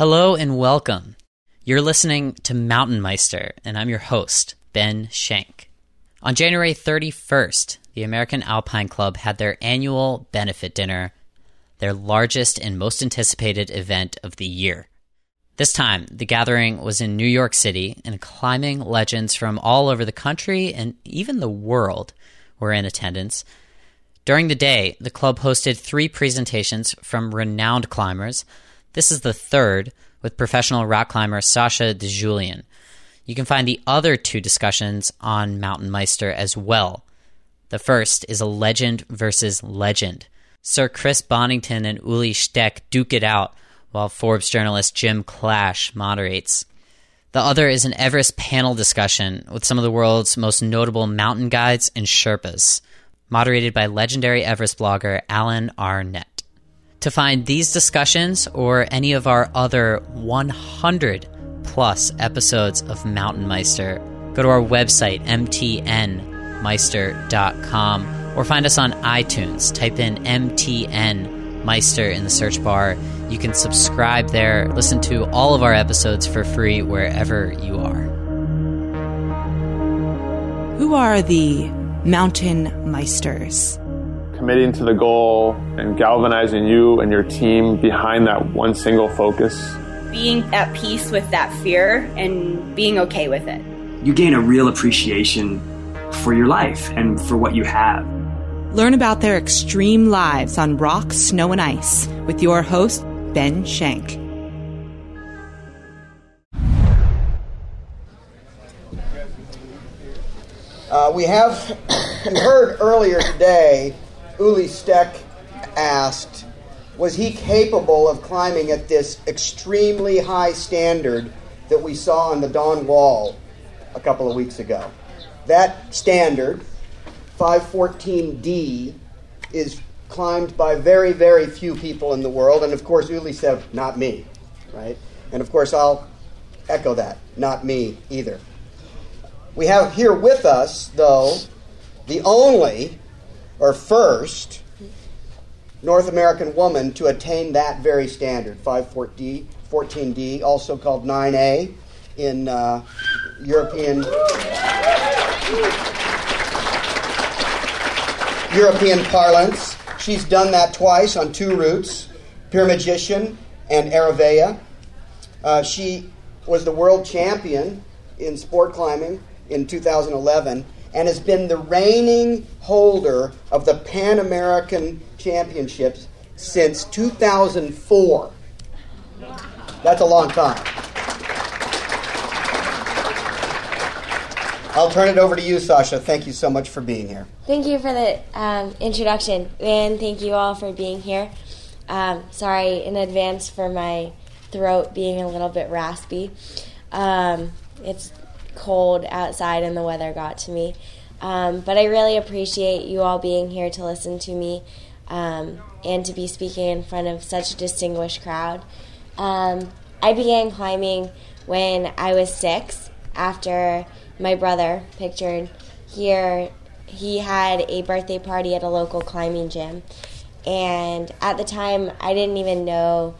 Hello and welcome. You're listening to Mountain Meister, and I'm your host, Ben Shank. On January 31st, the American Alpine Club had their annual benefit dinner, their largest and most anticipated event of the year. This time, the gathering was in New York City, and climbing legends from all over the country and even the world were in attendance. During the day, the club hosted three presentations from renowned climbers. This is the third, with professional rock climber Sasha DiGiulian. You can find the other two discussions on Mountain Meister as well. The first is a legend versus legend. Sir Chris Bonington and Ueli Steck duke it out, while Forbes journalist Jim Clash moderates. The other is an Everest panel discussion with some of the world's most notable mountain guides and Sherpas, moderated by legendary Everest blogger Alan Arnette. To find these discussions or any of our other 100 plus episodes of Mountain Meister, go to our website, mtnmeister.com, or find us on iTunes. Type in MTN Meister in the search bar. You can subscribe there, listen to all of our episodes for free wherever you are. Who are the Mountain Meisters? Committing to the goal and galvanizing you and your team behind that one single focus. Being at peace with that fear and being okay with it. You gain a real appreciation for your life and for what you have. Learn about their extreme lives on rock, snow, and ice with your host, Ben Shank. Uh, we have heard earlier today Ueli Steck asked, was he capable of climbing at this extremely high standard that we saw on the Dawn Wall a couple of weeks ago? That standard, 514D, is climbed by very, very few people in the world, and of course, Ueli said, not me, right? And of course, I'll echo that, not me either. We have here with us, though, the only or first North American woman to attain that very standard, 514D, 14D, also called 9A in uh, European European parlance. She's done that twice on two routes, Pure Imagination and Era Vella. Uh, she was the world champion in sport climbing in 2011 and has been the reigning holder of the Pan American Championships since 2004. That's a long time. I'll turn it over to you, Sasha. Thank you so much for being here. Thank you for the um, introduction, and thank you all for being here. Um, sorry in advance for my throat being a little bit raspy. Um, it's cold outside and the weather got to me. Um, but I really appreciate you all being here to listen to me um, and to be speaking in front of such a distinguished crowd. Um, I began climbing when I was six after my brother, pictured here, he had a birthday party at a local climbing gym. And at the time, I didn't even know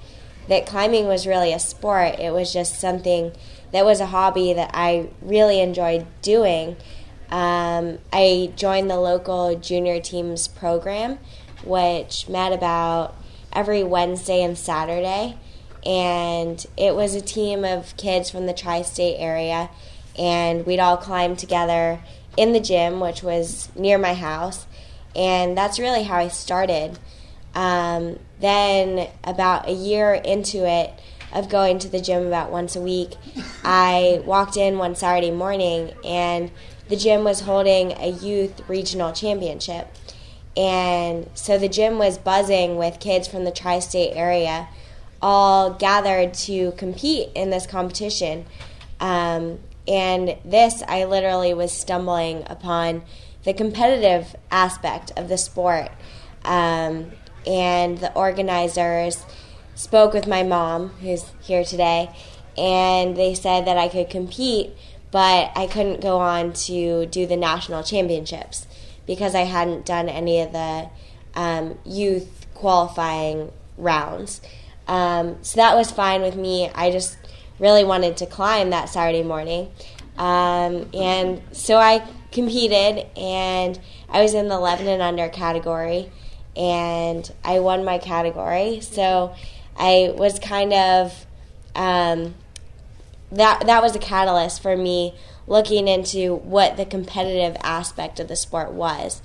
that climbing was really a sport. It was just something that was a hobby that I really enjoyed doing. Um, I joined the local junior teams program, which met about every Wednesday and Saturday. And it was a team of kids from the tri state area, and we'd all climb together in the gym, which was near my house. And that's really how I started. Um, then, about a year into it, of going to the gym about once a week, I walked in one Saturday morning and the gym was holding a youth regional championship. And so the gym was buzzing with kids from the tri state area, all gathered to compete in this competition. Um, and this, I literally was stumbling upon the competitive aspect of the sport. Um, and the organizers spoke with my mom, who's here today, and they said that I could compete, but I couldn't go on to do the national championships because I hadn't done any of the um, youth qualifying rounds. Um, so that was fine with me. I just really wanted to climb that Saturday morning. Um, and so I competed, and I was in the 11 and under category, and I won my category. So I was kind of um, that that was a catalyst for me looking into what the competitive aspect of the sport was.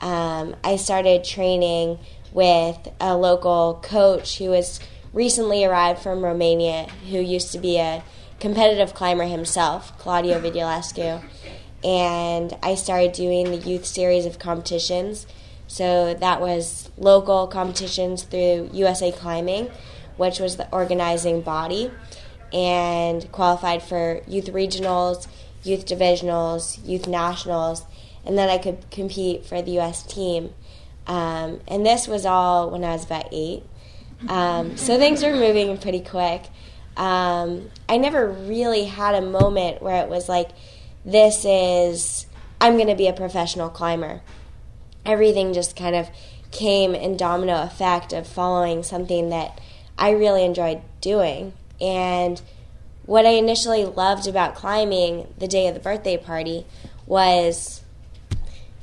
Um, I started training with a local coach who was recently arrived from Romania, who used to be a competitive climber himself, Claudio Vidulescu. And I started doing the youth series of competitions. So that was local competitions through USA Climbing, which was the organizing body, and qualified for youth regionals, youth divisionals, youth nationals, and then I could compete for the U.S. team. Um, and this was all when I was about eight. Um, so things were moving pretty quick. Um, I never really had a moment where it was like, this is, I'm going to be a professional climber. Everything just kind of came in domino effect of following something that I really enjoyed doing. And what I initially loved about climbing the day of the birthday party was,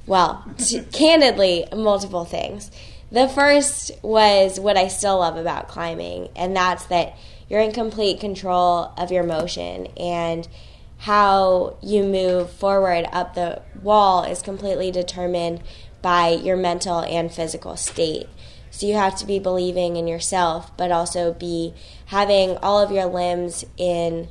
well, t- candidly, multiple things. The first was what I still love about climbing, and that's that you're in complete control of your motion and how you move forward up the wall is completely determined by your mental and physical state. So you have to be believing in yourself, but also be having all of your limbs in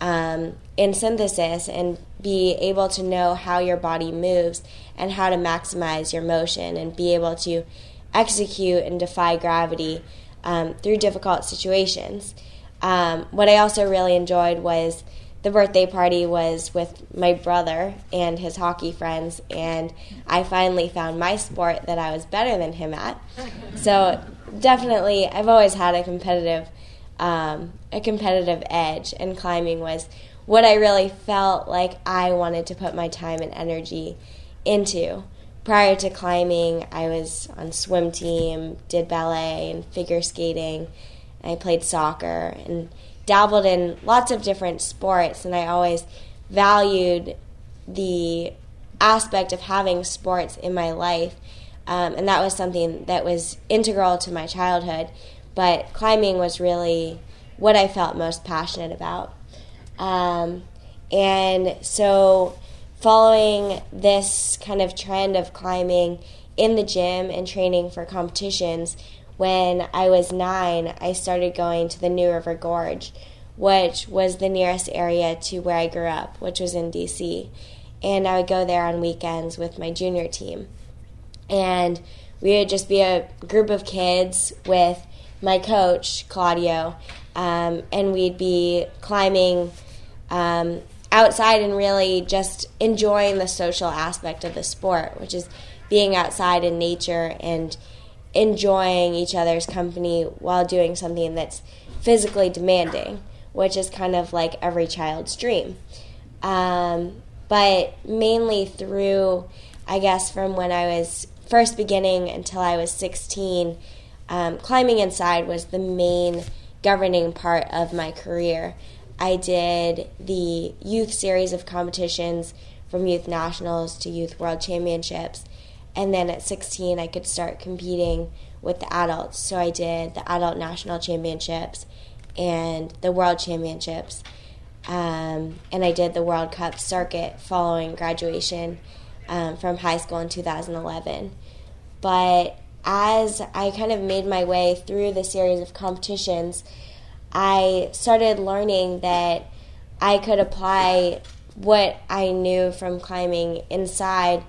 um, in synthesis and be able to know how your body moves and how to maximize your motion and be able to execute and defy gravity um, through difficult situations. Um, what I also really enjoyed was the birthday party was with my brother and his hockey friends, and I finally found my sport that I was better than him at. So definitely, I've always had a competitive, um, a competitive edge, and climbing was what I really felt like I wanted to put my time and energy into prior to climbing, I was on swim team, did ballet and figure skating. I played soccer and dabbled in lots of different sports, and I always valued the aspect of having sports in my life. Um, and that was something that was integral to my childhood. But climbing was really what I felt most passionate about. Um, and so following this kind of trend of climbing in the gym and training for competitions, when I was nine, I started going to the New River Gorge, which was the nearest area to where I grew up, which was in DC. And I would go there on weekends with my junior team. And we would just be a group of kids with my coach, Claudio, um, and we'd be climbing um, outside and really just enjoying the social aspect of the sport, which is being outside in nature and enjoying each other's company while doing something that's physically demanding, which is kind of like every child's dream. Um, but mainly through, I guess, from when I was first beginning until I was 16, um, climbing inside was the main governing part of my career. I did the youth series of competitions from youth nationals to youth world championships. And then at 16, I could start competing with the adults. So I did the adult national championships and the world championships. Um, and I did the World Cup circuit following graduation um, from high school in 2011. But as I kind of made my way through the series of competitions, I started learning that I could apply what I knew from climbing inside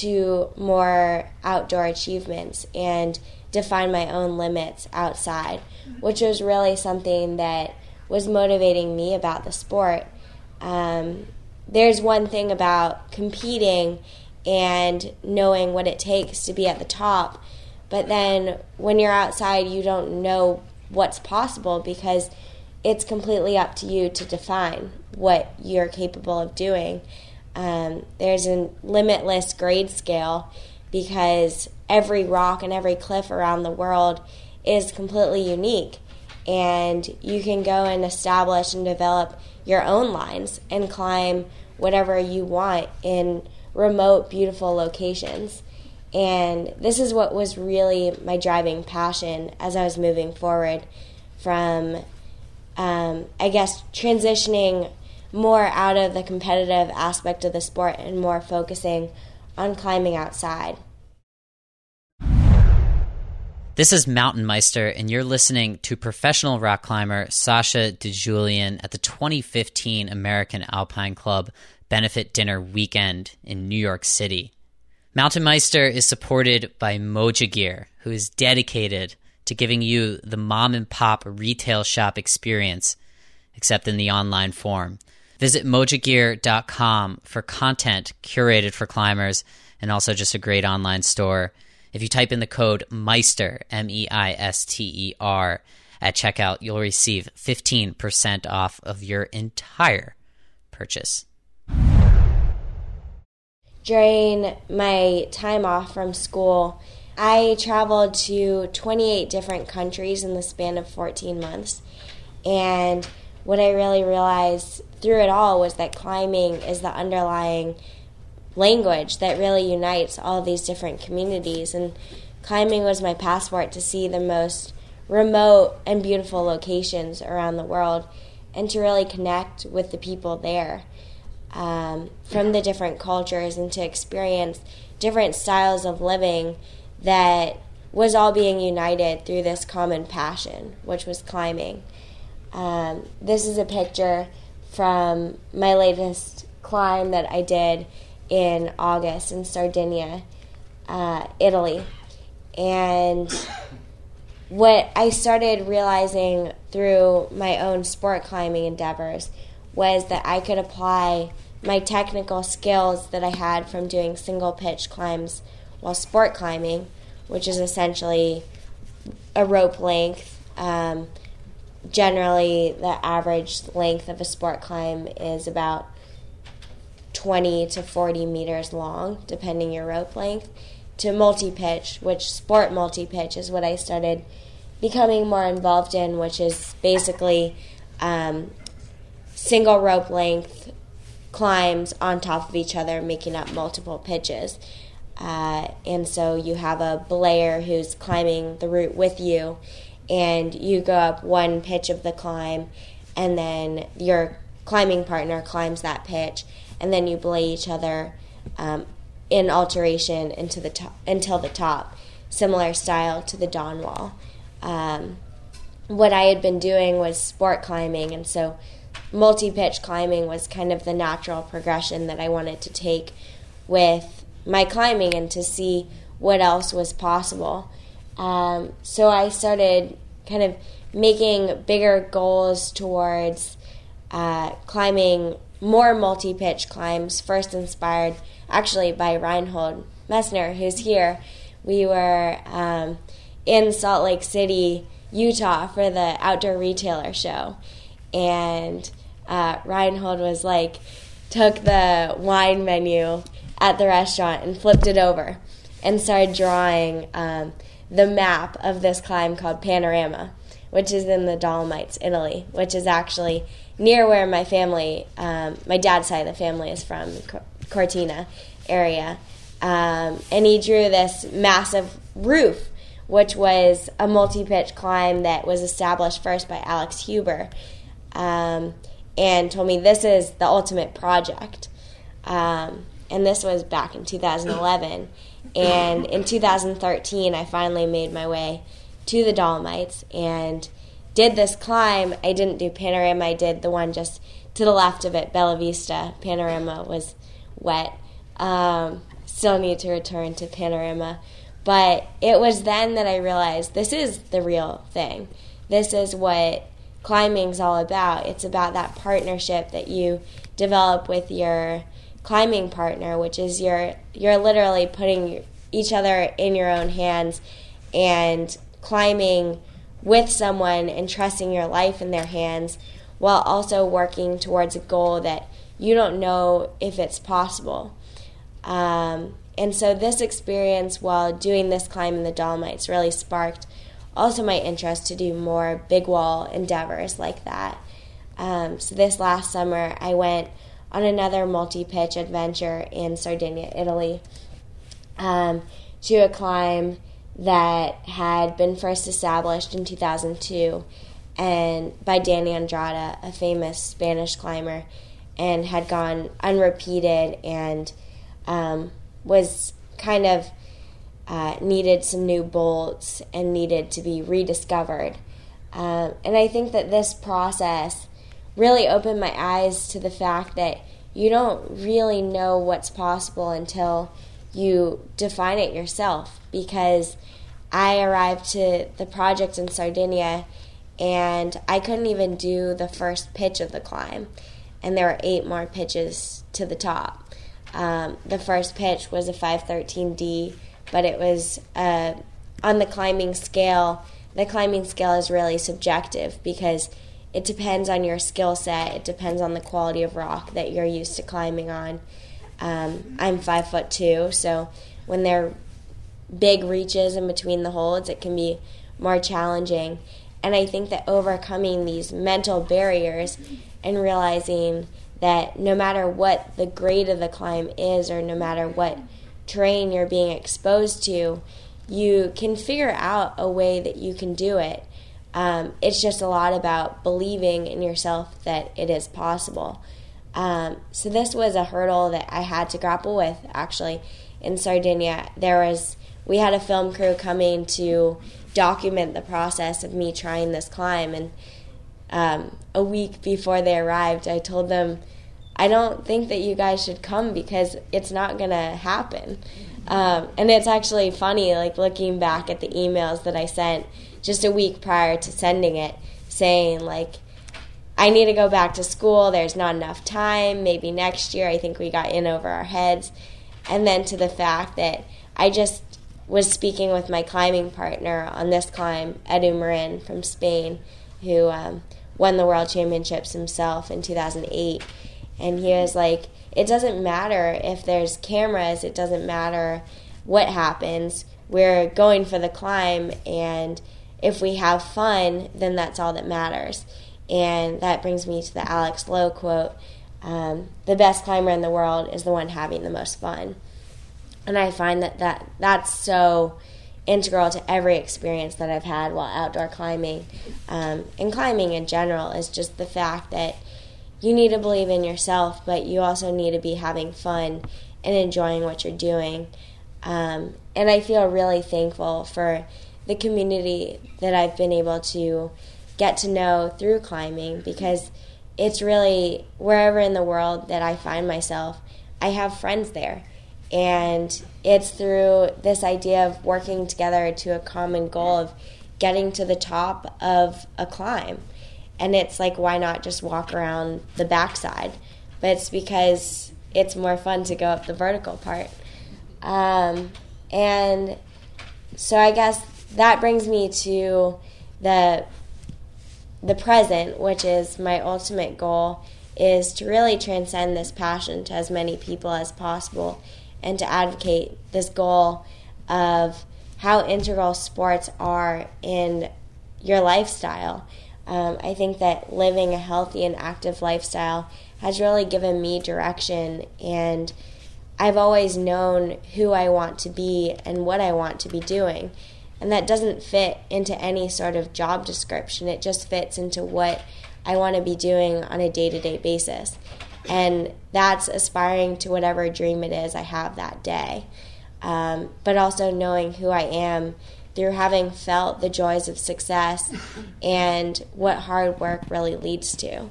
to more outdoor achievements and define my own limits outside, which was really something that was motivating me about the sport. Um, there's one thing about competing and knowing what it takes to be at the top, but then when you're outside, you don't know what's possible because it's completely up to you to define what you're capable of doing. Um, there's a limitless grade scale because every rock and every cliff around the world is completely unique. and you can go and establish and develop your own lines and climb whatever you want in remote, beautiful locations. And this is what was really my driving passion as I was moving forward from, um, I guess, transitioning more out of the competitive aspect of the sport and more focusing on climbing outside. This is Mountain Meister, and you're listening to professional rock climber Sasha DiGiulian at the 2015 American Alpine Club benefit dinner weekend in New York City. Mountain Meister is supported by Moja Gear, who is dedicated to giving you the mom and pop retail shop experience, except in the online form. Visit mojagear.com for content curated for climbers and also just a great online store. If you type in the code Meister, M E I S T E R, at checkout, you'll receive 15% off of your entire purchase. During my time off from school, I traveled to 28 different countries in the span of 14 months. And what I really realized through it all was that climbing is the underlying language that really unites all these different communities. And climbing was my passport to see the most remote and beautiful locations around the world and to really connect with the people there um, from the different cultures and to experience different styles of living that was all being united through this common passion, which was climbing. Um, this is a picture from my latest climb that I did in August in Sardinia, uh, Italy. And what I started realizing through my own sport climbing endeavors was that I could apply my technical skills that I had from doing single pitch climbs while sport climbing, which is essentially a rope length. Um, generally, the average length of a sport climb is about 20 to 40 meters long, depending your rope length, to multi pitch, which sport multi pitch is what I started becoming more involved in, which is basically um, single rope length climbs on top of each other, making up multiple pitches. Uh, and so you have a belayer who's climbing the route with you, and you go up one pitch of the climb, and then your climbing partner climbs that pitch, and then you belay each other um, in alteration into the until the top, similar style to the dawn wall. Um, what I had been doing was sport climbing, and so multi pitch climbing was kind of the natural progression that I wanted to take with my climbing and to see what else was possible. Um, so I started kind of making bigger goals towards uh, climbing more multi pitch climbs, first inspired actually by Reinhold Messner, who's here. We were um, in Salt Lake City, Utah for the outdoor retailer show. And uh, Reinhold was like, took the wine menu at the restaurant and flipped it over and started drawing um, the map of this climb called Panorama, which is in the Dolomites, Italy, which is actually near where my family, um, my dad's side of the family is from, Cortina area. Um, and he drew this massive roof, which was a multi pitch climb that was established first by Alex Huber. Um, and told me this is the ultimate project. Um, and this was back in 2011. And in 2013, I finally made my way to the Dolomites and did this climb. I didn't do Panorama, I did the one just to the left of it, Bella Vista. Panorama was wet. Um, still need to return to Panorama. But it was then that I realized this is the real thing. This is what climbing's all about. It's about that partnership that you develop with your climbing partner, which is you're you're literally putting each other in your own hands and climbing with someone and trusting your life in their hands while also working towards a goal that you don't know if it's possible. Um, and so this experience while doing this climb in the Dolomites really sparked also my interest to do more big wall endeavors like that. Um, so this last summer, I went on another multi pitch adventure in Sardinia, Italy, um, to a climb that had been first established in 2002 and by Dani Andrada, a famous Spanish climber, and had gone unrepeated and um, was kind of uh, needed some new bolts and needed to be rediscovered. Um, and I think that this process really opened my eyes to the fact that you don't really know what's possible until you define it yourself. Because I arrived to the project in Sardinia and I couldn't even do the first pitch of the climb, and there were eight more pitches to the top. Um, the first pitch was a 513D, but it was uh, on the climbing scale. The climbing scale is really subjective because it depends on your skill set. It depends on the quality of rock that you're used to climbing on. Um, I'm five foot two, so when there are big reaches in between the holds, it can be more challenging. And I think that overcoming these mental barriers and realizing that no matter what the grade of the climb is, or no matter what terrain you're being exposed to, you can figure out a way that you can do it. Um, it's just a lot about believing in yourself that it is possible. Um, so this was a hurdle that I had to grapple with actually in Sardinia. There was we had a film crew coming to document the process of me trying this climb. And um, a week before they arrived, I told them, I don't think that you guys should come because it's not going to happen. Um, and it's actually funny, like looking back at the emails that I sent just a week prior to sending it, saying, like, I need to go back to school. There's not enough time. Maybe next year. I think we got in over our heads. And then to the fact that I just was speaking with my climbing partner on this climb, Edu Marin from Spain, who um, won the world championships himself in 2008. And he was like, it doesn't matter if there's cameras, it doesn't matter what happens. We're going for the climb, and if we have fun, then that's all that matters. And that brings me to the Alex Lowe quote um, The best climber in the world is the one having the most fun and I find that, that that's so integral to every experience that I've had while outdoor climbing um, and climbing in general is just the fact that you need to believe in yourself, but you also need to be having fun and enjoying what you're doing. Um, and I feel really thankful for the community that I've been able to get to know through climbing because it's really wherever in the world that I find myself, I have friends there and it's through this idea of working together to a common goal of getting to the top of a climb. And it's like, why not just walk around the backside? But it's because it's more fun to go up the vertical part. Um, and so I guess that brings me to the the present, which is my ultimate goal, is to really transcend this passion to as many people as possible and to advocate this goal of how integral sports are in your lifestyle. Um, I think that living a healthy and active lifestyle has really given me direction, and I've always known who I want to be and what I want to be doing. And that doesn't fit into any sort of job description, it just fits into what I want to be doing on a day to day basis. And that's aspiring to whatever dream it is I have that day. Um, but also knowing who I am through having felt the joys of success and what hard work really leads to.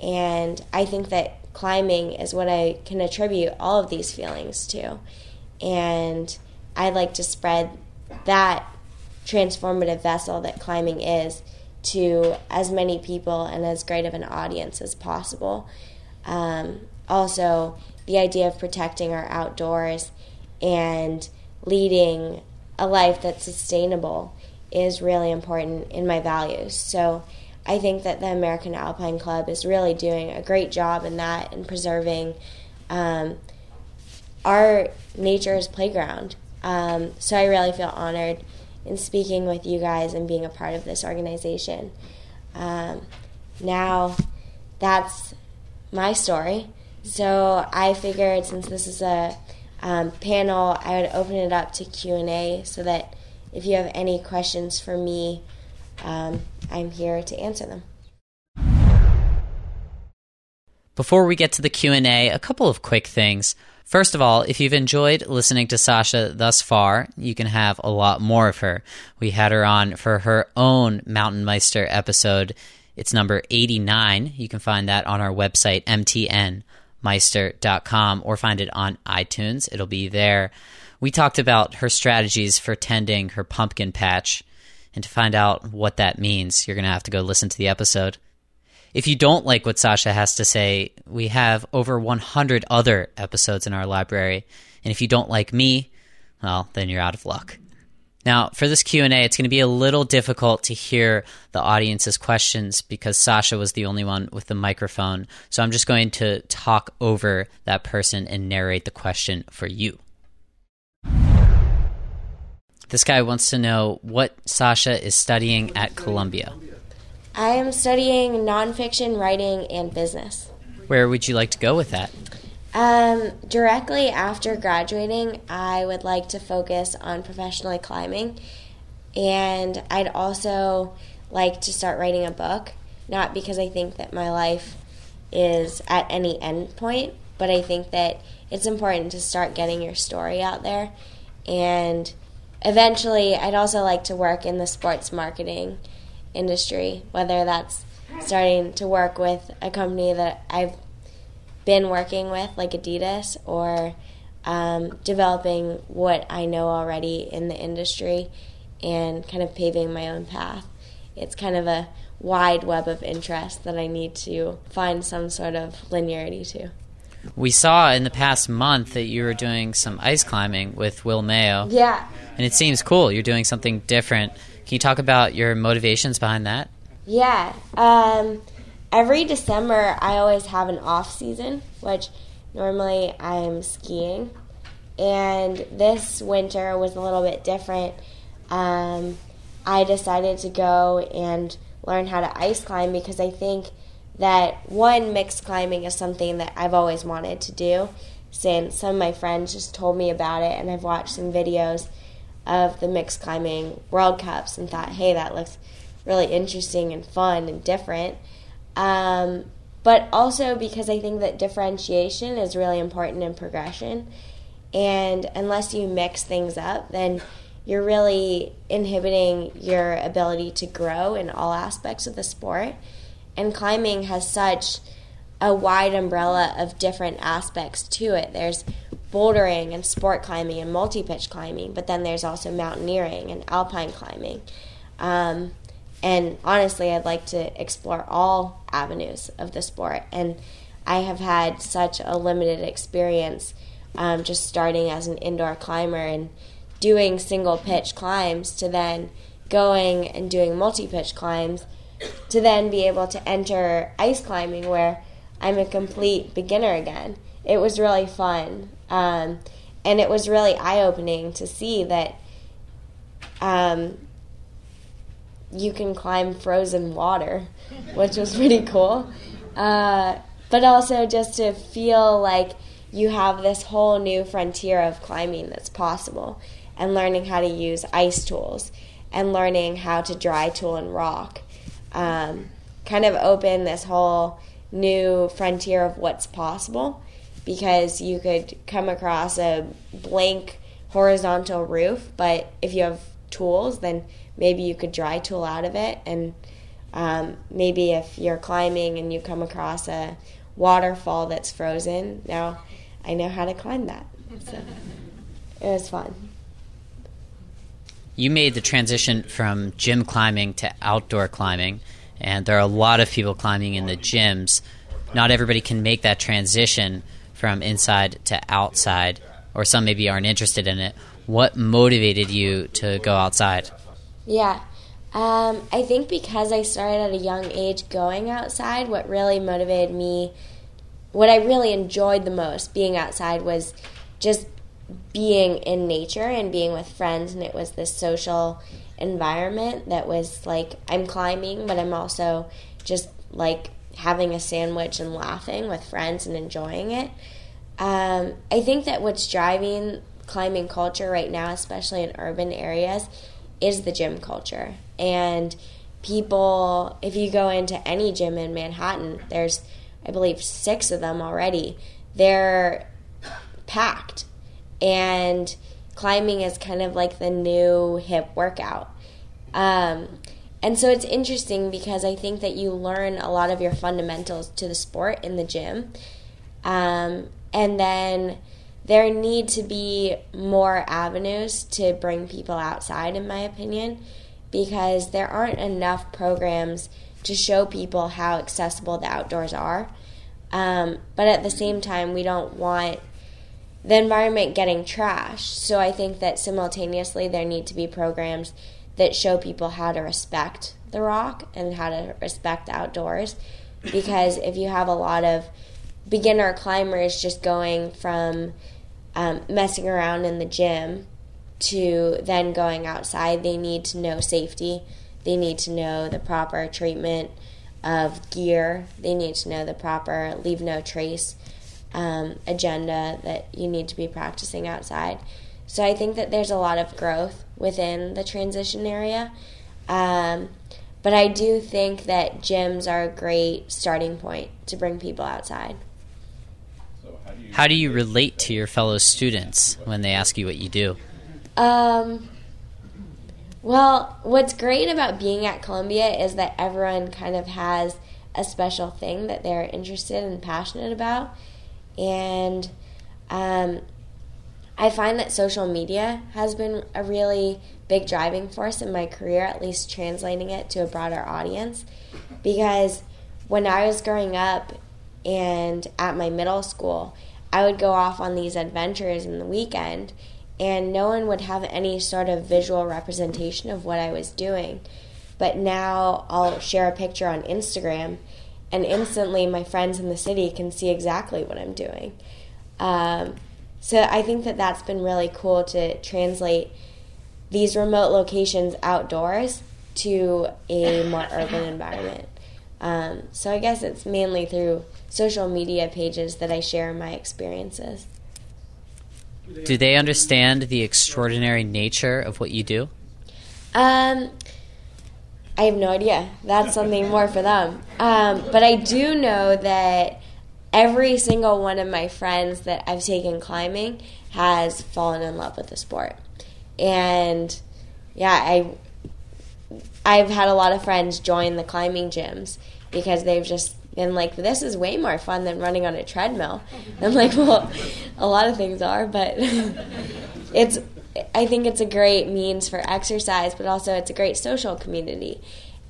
And I think that climbing is what I can attribute all of these feelings to. And I like to spread that transformative vessel that climbing is to as many people and as great of an audience as possible. Um, also, the idea of protecting our outdoors and leading a life that's sustainable is really important in my values. So I think that the American Alpine Club is really doing a great job in that and preserving um, our nature's playground. Um, so I really feel honored in speaking with you guys and being a part of this organization. Um, now, that's my story. So I figured since this is a um, panel, I would open it up to Q and A so that if you have any questions for me, um, I'm here to answer them. Before we get to the Q&A, a couple of quick things. First of all, if you've enjoyed listening to Sasha thus far, you can have a lot more of her. We had her on for her own Mountain Meister episode. It's number 89. You can find that on our website, mtnmeister.com, or find it on iTunes. It'll be there. We talked about her strategies for tending her pumpkin patch. And to find out what that means, you're going to have to go listen to the episode. If you don't like what Sasha has to say, we have over 100 other episodes in our library. And if you don't like me, well, then you're out of luck. Now, for this Q&A, it's going to be a little difficult to hear the audience's questions because Sasha was the only one with the microphone. So I'm just going to talk over that person and narrate the question for you. This guy wants to know what Sasha is studying at Columbia. I am studying nonfiction writing and business. Where would you like to go with that? Um, directly after graduating, I would like to focus on professionally climbing, and I'd also like to start writing a book. Not because I think that my life is at any end point, but I think that it's important to start getting your story out there. And eventually, I'd also like to work in the sports marketing industry, whether that's starting to work with a company that I've been working with, like Adidas, or um, developing what I know already in the industry and kind of paving my own path. It's kind of a wide web of interest that I need to find some sort of linearity to. We saw in the past month that you were doing some ice climbing with Will Mayo. Yeah. And it seems cool. You're doing something different. Can you talk about your motivations behind that? Yeah. Um, every December, I always have an off season, which normally I'm skiing. And this winter was a little bit different. Um, I decided to go and learn how to ice climb because I think that one, mixed climbing is something that I've always wanted to do since some of my friends just told me about it and I've watched some videos of the mixed climbing World Cups and thought, hey, that looks really interesting and fun and different. Um, but also because I think that differentiation is really important in progression. And unless you mix things up, then you're really inhibiting your ability to grow in all aspects of the sport. And climbing has such a wide umbrella of different aspects to it. There's bouldering and sport climbing and multi pitch climbing, but then there's also mountaineering and alpine climbing. Um, and honestly, I'd like to explore all avenues of the sport. And I have had such a limited experience um, just starting as an indoor climber and doing single pitch climbs to then going and doing multi pitch climbs to then be able to enter ice climbing where I'm a complete beginner again. It was really fun. Um, and it was really eye opening to see that um, you can climb frozen water, which was pretty cool. Uh, but also just to feel like you have this whole new frontier of climbing that's possible and learning how to use ice tools and learning how to dry tool and rock. Um, kind of open this whole new frontier of what's possible because you could come across a blank horizontal roof, but if you have tools, then maybe you could dry tool out of it. And um, maybe if you're climbing and you come across a waterfall that's frozen, now I know how to climb that. So it was fun. You made the transition from gym climbing to outdoor climbing, and there are a lot of people climbing in the gyms. Not everybody can make that transition from inside to outside, or some maybe aren't interested in it. What motivated you to go outside? Yeah. Um, I think because I started at a young age going outside, what really motivated me, what I really enjoyed the most being outside was just being in nature and being with friends, and it was this social environment that was like I'm climbing, but I'm also just like having a sandwich and laughing with friends and enjoying it. Um, I think that what's driving climbing culture right now, especially in urban areas, is the gym culture. And people, if you go into any gym in Manhattan, there's, I believe, six of them already. They're packed. And climbing is kind of like the new hip workout. Um, and so it's interesting because I think that you learn a lot of your fundamentals to the sport in the gym. Um, and then there need to be more avenues to bring people outside, in my opinion, because there aren't enough programs to show people how accessible the outdoors are. Um, but at the same time, we don't want the environment getting trashed. So I think that simultaneously there need to be programs that show people how to respect the rock and how to respect the outdoors. Because if you have a lot of beginner climbers just going from um, messing around in the gym to then going outside, they need to know safety. They need to know the proper treatment of gear. They need to know the proper leave no trace um, agenda that you need to be practicing outside. So I think that there's a lot of growth within the transition area. Um, but I do think that gyms are a great starting point to bring people outside. How do you relate to your fellow students when they ask you what you do? Um, well, what's great about being at Columbia is that everyone kind of has a special thing that they're interested and passionate about. And um, I find that social media has been a really big driving force in my career, at least translating it to a broader audience. Because when I was growing up and at my middle school, I would go off on these adventures in the weekend, and no one would have any sort of visual representation of what I was doing. But now I'll share a picture on Instagram, and instantly my friends in the city can see exactly what I'm doing. Um, so I think that that's been really cool to translate these remote locations outdoors to a more urban environment. Um, so I guess it's mainly through social media pages that I share my experiences. Do they understand the extraordinary nature of what you do? Um, I have no idea. That's something more for them. Um, but I do know that every single one of my friends that I've taken climbing has fallen in love with the sport. And yeah, I I've had a lot of friends join the climbing gyms because they've just been like, this is way more fun than running on a treadmill. And I'm like, well, a lot of things are, but it's I think it's a great means for exercise, but also it's a great social community.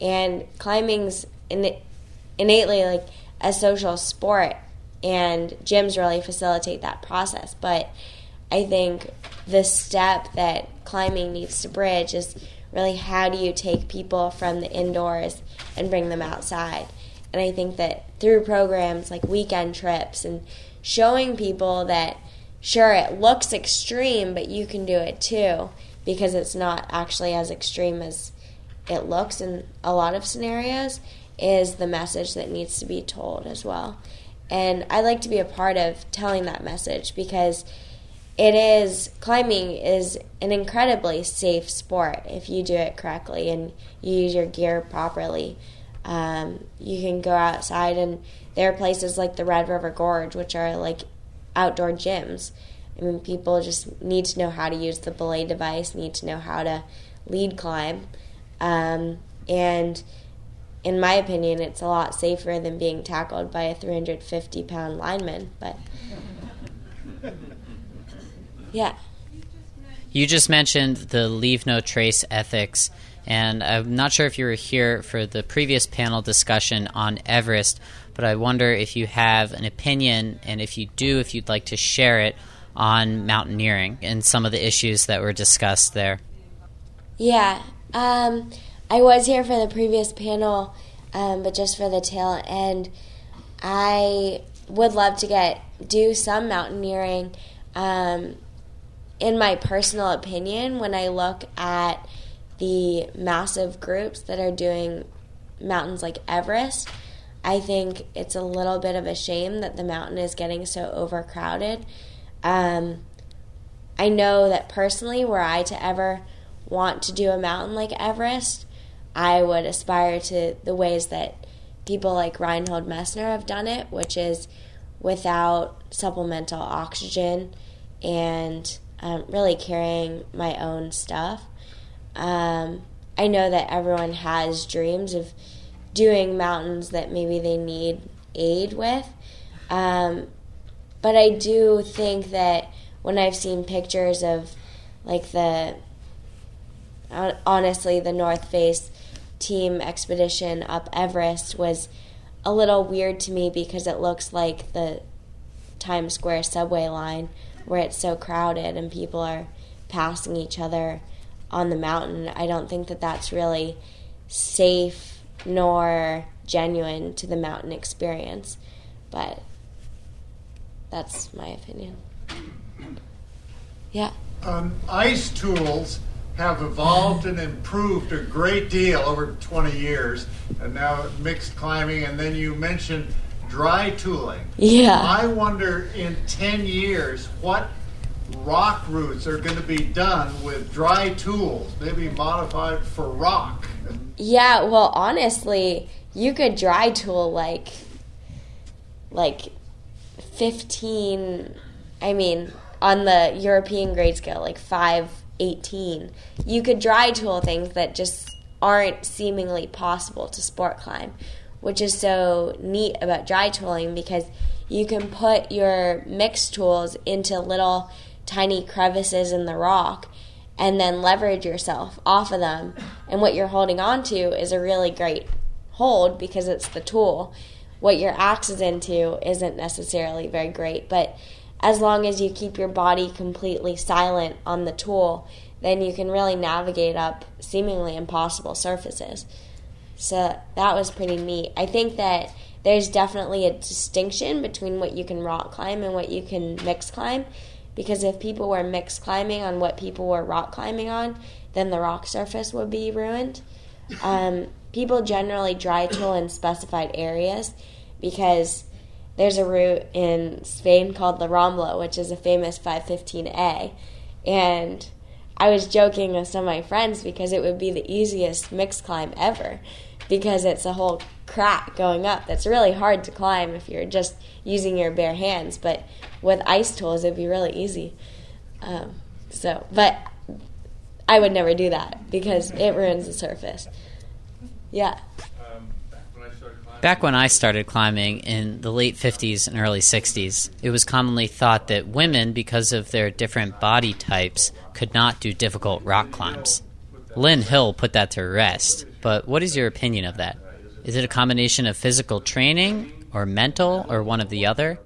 And climbing's innately like a social sport and gyms really facilitate that process. But I think the step that climbing needs to bridge is really how do you take people from the indoors and bring them outside. And I think that through programs like weekend trips and showing people that sure it looks extreme, but you can do it too because it's not actually as extreme as it looks in a lot of scenarios is the message that needs to be told as well. And I like to be a part of telling that message because it is climbing is an incredibly safe sport if you do it correctly and you use your gear properly. Um, you can go outside and there are places like the Red River Gorge, which are like outdoor gyms. I mean, people just need to know how to use the belay device, need to know how to lead climb, um, and in my opinion, it's a lot safer than being tackled by a 350 pound lineman. But yeah. You just mentioned the leave no trace ethics, and I'm not sure if you were here for the previous panel discussion on Everest, but I wonder if you have an opinion, and if you do, if you'd like to share it on mountaineering and some of the issues that were discussed there. Yeah. Um, I was here for the previous panel, um, but just for the tail end. I would love to get do some mountaineering, um, in my personal opinion, when I look at the massive groups that are doing mountains like Everest, I think it's a little bit of a shame that the mountain is getting so overcrowded. Um, I know that personally, were I to ever want to do a mountain like Everest, I would aspire to the ways that people like Reinhold Messner have done it, which is without supplemental oxygen and um, really carrying my own stuff. Um, I know that everyone has dreams of doing mountains that maybe they need aid with. Um, but I do think that when I've seen pictures of like the honestly the North Face team expedition up Everest was a little weird to me because it looks like the Times Square subway line where it's so crowded and people are passing each other on the mountain. I don't think that that's really safe nor genuine to the mountain experience. But that's my opinion. Yeah. Um, ice tools have evolved and improved a great deal over 20 years, and now mixed climbing, and then you mentioned dry tooling. Yeah. I wonder in 10 years what rock routes are going to be done with dry tools, maybe modified for rock. Yeah, well, honestly, you could dry tool like like 15 I mean, on the European grade scale, like 518. You could dry tool things that just aren't seemingly possible to sport climb, which is so neat about dry tooling because you can put your mixed tools into little tiny crevices in the rock and then leverage yourself off of them. And what you're holding on to is a really great hold because it's the tool. What your axe is into isn't necessarily very great, but as long as you keep your body completely silent on the tool, then you can really navigate up seemingly impossible surfaces. So that was pretty neat. I think that there's definitely a distinction between what you can rock climb and what you can mix climb because if people were mixed climbing on what people were rock climbing on, then the rock surface would be ruined. Um, people generally dry tool in specified areas because there's a route in Spain called La Rambla, which is a famous 515A. And I was joking with some of my friends because it would be the easiest mixed climb ever because it's a whole crack going up that's really hard to climb if you're just using your bare hands. But with ice tools, it'd be really easy. Um, so, but I would never do that because it ruins the surface. Yeah. Back when I started climbing in the late 50s and early 60s, it was commonly thought that women, because of their different body types, could not do difficult rock climbs. Lynn Hill put that to rest, but what is your opinion of that? Is it a combination of physical training or mental or one of the other?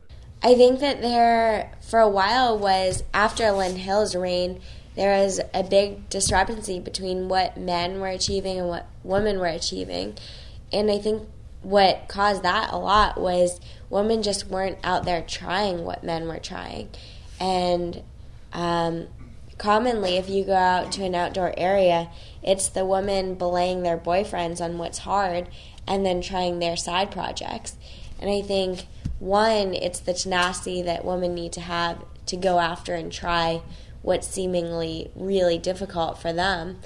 I think that there, for a while, was after Lynn Hill's reign, there was a big discrepancy between what men were achieving and what women were achieving. And I think what caused that a lot was women just weren't out there trying what men were trying. And um, commonly, if you go out to an outdoor area, it's the women belaying their boyfriends on what's hard and then trying their side projects. And I think one, it's the tenacity that women need to have to go after and try what's seemingly really difficult for them.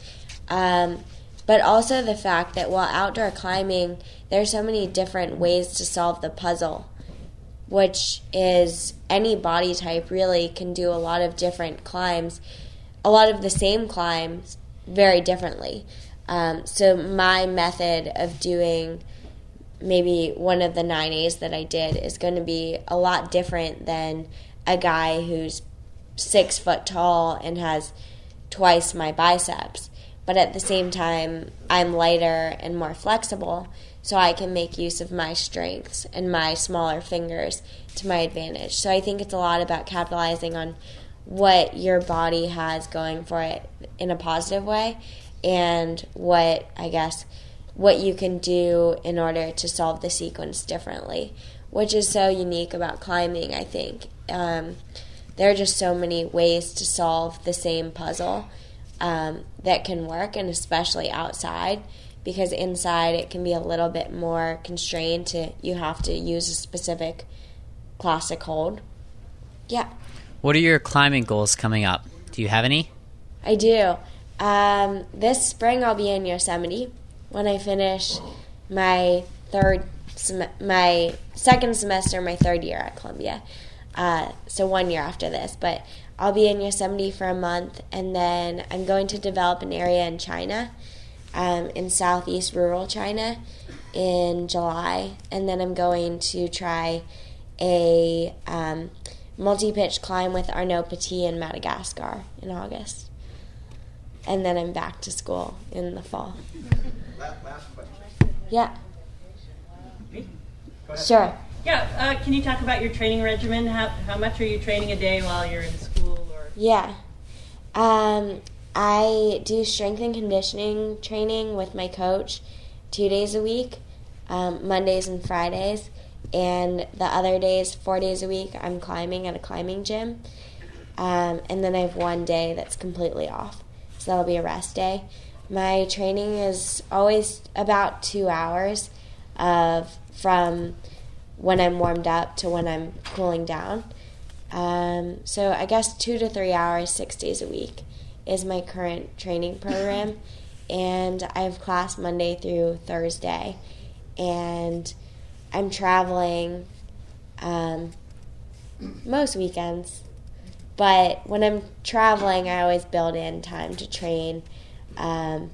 Um, but also the fact that while outdoor climbing, there's so many different ways to solve the puzzle, which is any body type really can do a lot of different climbs, a lot of the same climbs very differently. Um, so my method of doing maybe one of the 9As that I did is going to be a lot different than a guy who's six foot tall and has twice my biceps. But at the same time, I'm lighter and more flexible, so I can make use of my strengths and my smaller fingers to my advantage. So I think it's a lot about capitalizing on what your body has going for it in a positive way and what, I guess, what you can do in order to solve the sequence differently, which is so unique about climbing, I think. Um, there are just so many ways to solve the same puzzle um, that can work, and especially outside, because inside it can be a little bit more constrained to you have to use a specific classic hold. Yeah. What are your climbing goals coming up? Do you have any? I do. Um, this spring I'll be in Yosemite when I finish my third sem- my second semester, my third year at Columbia. Uh, so one year after this, but I'll be in Yosemite for a month, and then I'm going to develop an area in China, um, in southeast rural China, in July, and then I'm going to try a um, multi-pitch climb with Arnaud Petit in Madagascar in August, and then I'm back to school in the fall. Last Yeah. Sure. Yeah, uh, can you talk about your training regimen? How, how much are you training a day while you're in school? Or Yeah. Um, I do strength and conditioning training with my coach two days a week, um, Mondays and Fridays. And the other days, four days a week, I'm climbing at a climbing gym. Um, and then I have one day that's completely off. So that'll be a rest day. My training is always about two hours of from when I'm warmed up to when I'm cooling down. Um, so I guess two to three hours, six days a week is my current training program. And I have class Monday through Thursday. And I'm traveling um, most weekends. But when I'm traveling, I always build in time to train. Um,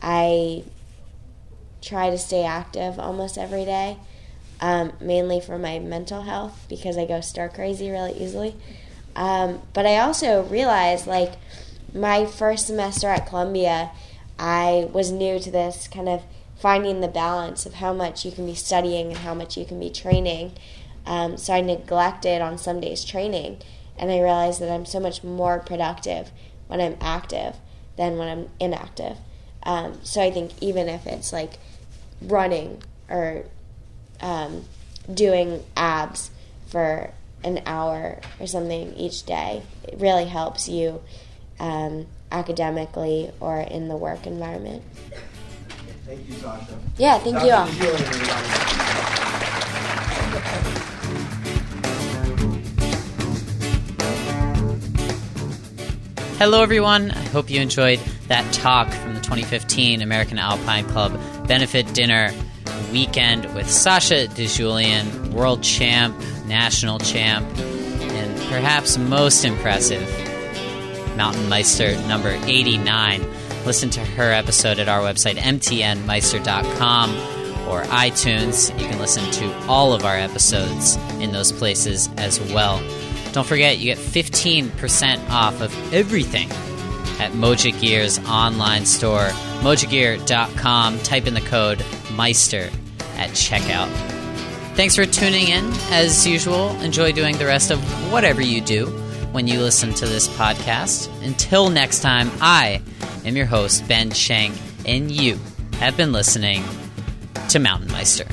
I try to stay active almost every day, um, mainly for my mental health because I go stir crazy really easily. Um, but I also realize, like, my first semester at Columbia, I was new to this kind of finding the balance of how much you can be studying and how much you can be training. Um, so I neglected on some days training, and I realized that I'm so much more productive when I'm active than when I'm inactive. Um, so I think even if it's like running or um, doing abs for an hour or something each day, it really helps you um, academically or in the work environment. Thank you, Sasha. Yeah, thank you all. Sasha DiGiulian, everybody. Hello, everyone. I hope you enjoyed that talk from the 2015 American Alpine Club benefit dinner weekend with Sasha DiGiulian, world champ, national champ, and perhaps most impressive, Mountain Meister number 89. Listen to her episode at our website, mtnmeister.com or iTunes. You can listen to all of our episodes in those places as well. Don't forget, you get 15% off of everything at Moja Gear's online store, mojagear.com. Type in the code Meister at checkout. Thanks for tuning in. As usual, enjoy doing the rest of whatever you do when you listen to this podcast. Until next time, I am your host, Ben Shank, and you have been listening to Mountain Meister.